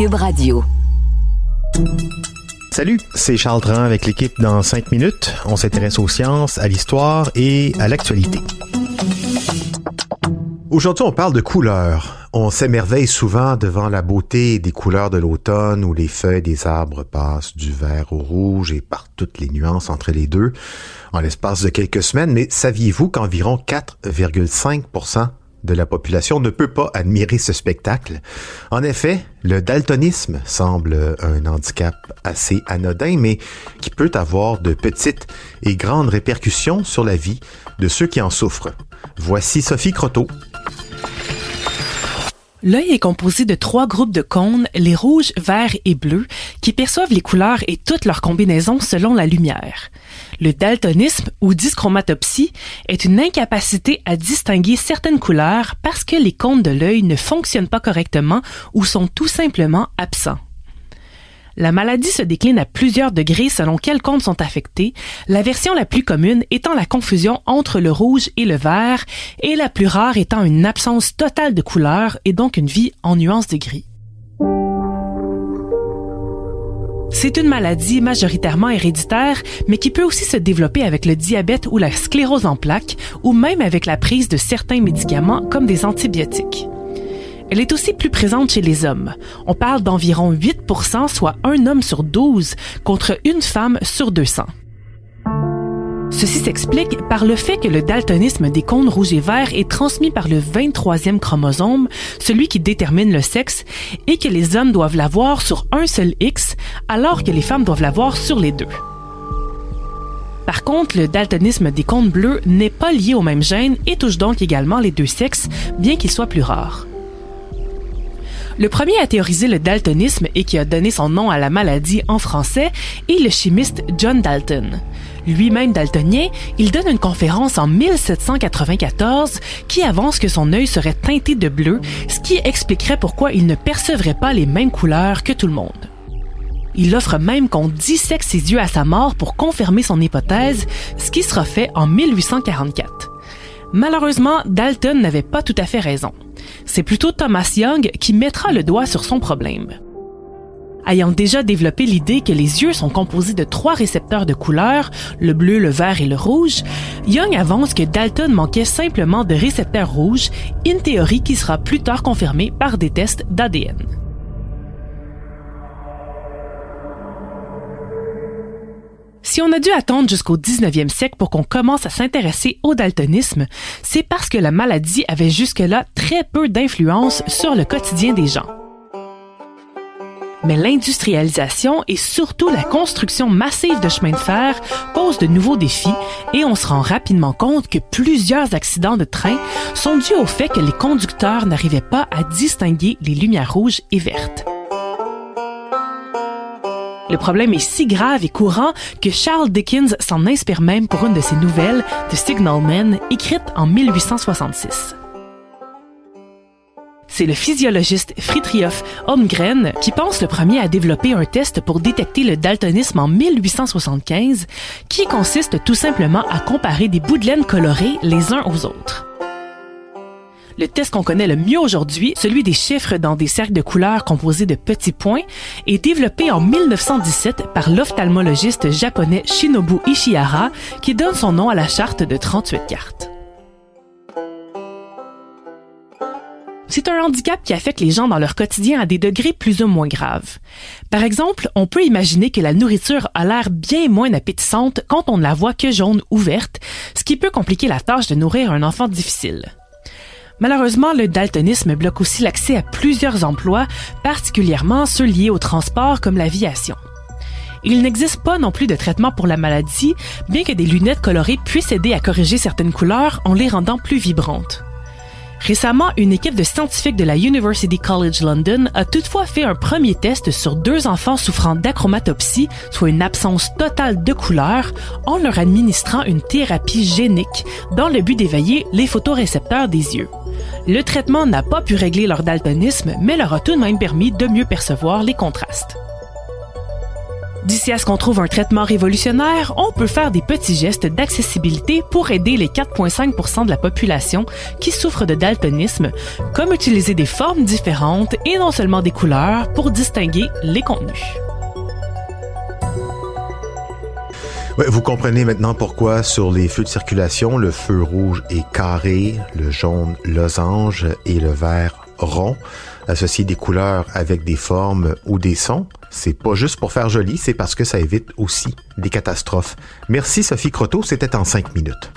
Cube Radio. Salut, c'est Charles Dran avec l'équipe dans 5 minutes. On s'intéresse aux sciences, à l'histoire et à l'actualité. Aujourd'hui, on parle de couleurs. On s'émerveille souvent devant la beauté des couleurs de l'automne où les feuilles des arbres passent du vert au rouge et par toutes les nuances entre les deux en l'espace de quelques semaines. Mais saviez-vous qu'environ 4,5 de la population ne peut pas admirer ce spectacle. En effet, le daltonisme semble un handicap assez anodin, mais qui peut avoir de petites et grandes répercussions sur la vie de ceux qui en souffrent. Voici Sophie Croteau L'œil est composé de trois groupes de cônes, les rouges, verts et bleus, qui perçoivent les couleurs et toutes leurs combinaisons selon la lumière. Le daltonisme ou dyschromatopsie est une incapacité à distinguer certaines couleurs parce que les cônes de l'œil ne fonctionnent pas correctement ou sont tout simplement absents. La maladie se décline à plusieurs degrés selon quels comptes sont affectés, la version la plus commune étant la confusion entre le rouge et le vert, et la plus rare étant une absence totale de couleur et donc une vie en nuances de gris. C'est une maladie majoritairement héréditaire, mais qui peut aussi se développer avec le diabète ou la sclérose en plaques, ou même avec la prise de certains médicaments comme des antibiotiques. Elle est aussi plus présente chez les hommes. On parle d'environ 8% soit un homme sur 12, contre une femme sur 200. Ceci s'explique par le fait que le daltonisme des cônes rouges et verts est transmis par le 23e chromosome, celui qui détermine le sexe, et que les hommes doivent l'avoir sur un seul X, alors que les femmes doivent l'avoir sur les deux. Par contre, le daltonisme des cônes bleus n'est pas lié au même gène et touche donc également les deux sexes, bien qu'il soit plus rare. Le premier à théoriser le daltonisme et qui a donné son nom à la maladie en français est le chimiste John Dalton. Lui-même daltonien, il donne une conférence en 1794 qui avance que son œil serait teinté de bleu, ce qui expliquerait pourquoi il ne percevrait pas les mêmes couleurs que tout le monde. Il offre même qu'on dissèque ses yeux à sa mort pour confirmer son hypothèse, ce qui sera fait en 1844. Malheureusement, Dalton n'avait pas tout à fait raison. C'est plutôt Thomas Young qui mettra le doigt sur son problème. Ayant déjà développé l'idée que les yeux sont composés de trois récepteurs de couleurs, le bleu, le vert et le rouge, Young avance que Dalton manquait simplement de récepteurs rouges, une théorie qui sera plus tard confirmée par des tests d'ADN. Si on a dû attendre jusqu'au 19e siècle pour qu'on commence à s'intéresser au daltonisme, c'est parce que la maladie avait jusque-là très peu d'influence sur le quotidien des gens. Mais l'industrialisation et surtout la construction massive de chemins de fer posent de nouveaux défis et on se rend rapidement compte que plusieurs accidents de train sont dus au fait que les conducteurs n'arrivaient pas à distinguer les lumières rouges et vertes. Le problème est si grave et courant que Charles Dickens s'en inspire même pour une de ses nouvelles, The Signalman, écrite en 1866. C'est le physiologiste Fritjof Holmgren qui pense le premier à développer un test pour détecter le daltonisme en 1875, qui consiste tout simplement à comparer des bouts de laine colorés les uns aux autres. Le test qu'on connaît le mieux aujourd'hui, celui des chiffres dans des cercles de couleurs composés de petits points, est développé en 1917 par l'ophtalmologiste japonais Shinobu Ishihara, qui donne son nom à la charte de 38 cartes. C'est un handicap qui affecte les gens dans leur quotidien à des degrés plus ou moins graves. Par exemple, on peut imaginer que la nourriture a l'air bien moins appétissante quand on ne la voit que jaune ou verte, ce qui peut compliquer la tâche de nourrir un enfant difficile. Malheureusement, le daltonisme bloque aussi l'accès à plusieurs emplois, particulièrement ceux liés au transport comme l'aviation. Il n'existe pas non plus de traitement pour la maladie, bien que des lunettes colorées puissent aider à corriger certaines couleurs en les rendant plus vibrantes. Récemment, une équipe de scientifiques de la University College London a toutefois fait un premier test sur deux enfants souffrant d'achromatopsie, soit une absence totale de couleur, en leur administrant une thérapie génique dans le but d'éveiller les photorécepteurs des yeux. Le traitement n'a pas pu régler leur daltonisme, mais leur a tout de même permis de mieux percevoir les contrastes. D'ici à ce qu'on trouve un traitement révolutionnaire, on peut faire des petits gestes d'accessibilité pour aider les 4,5% de la population qui souffrent de daltonisme, comme utiliser des formes différentes et non seulement des couleurs pour distinguer les contenus. Vous comprenez maintenant pourquoi sur les feux de circulation, le feu rouge est carré, le jaune losange et le vert rond. Associer des couleurs avec des formes ou des sons, c'est pas juste pour faire joli, c'est parce que ça évite aussi des catastrophes. Merci Sophie Croteau, c'était en cinq minutes.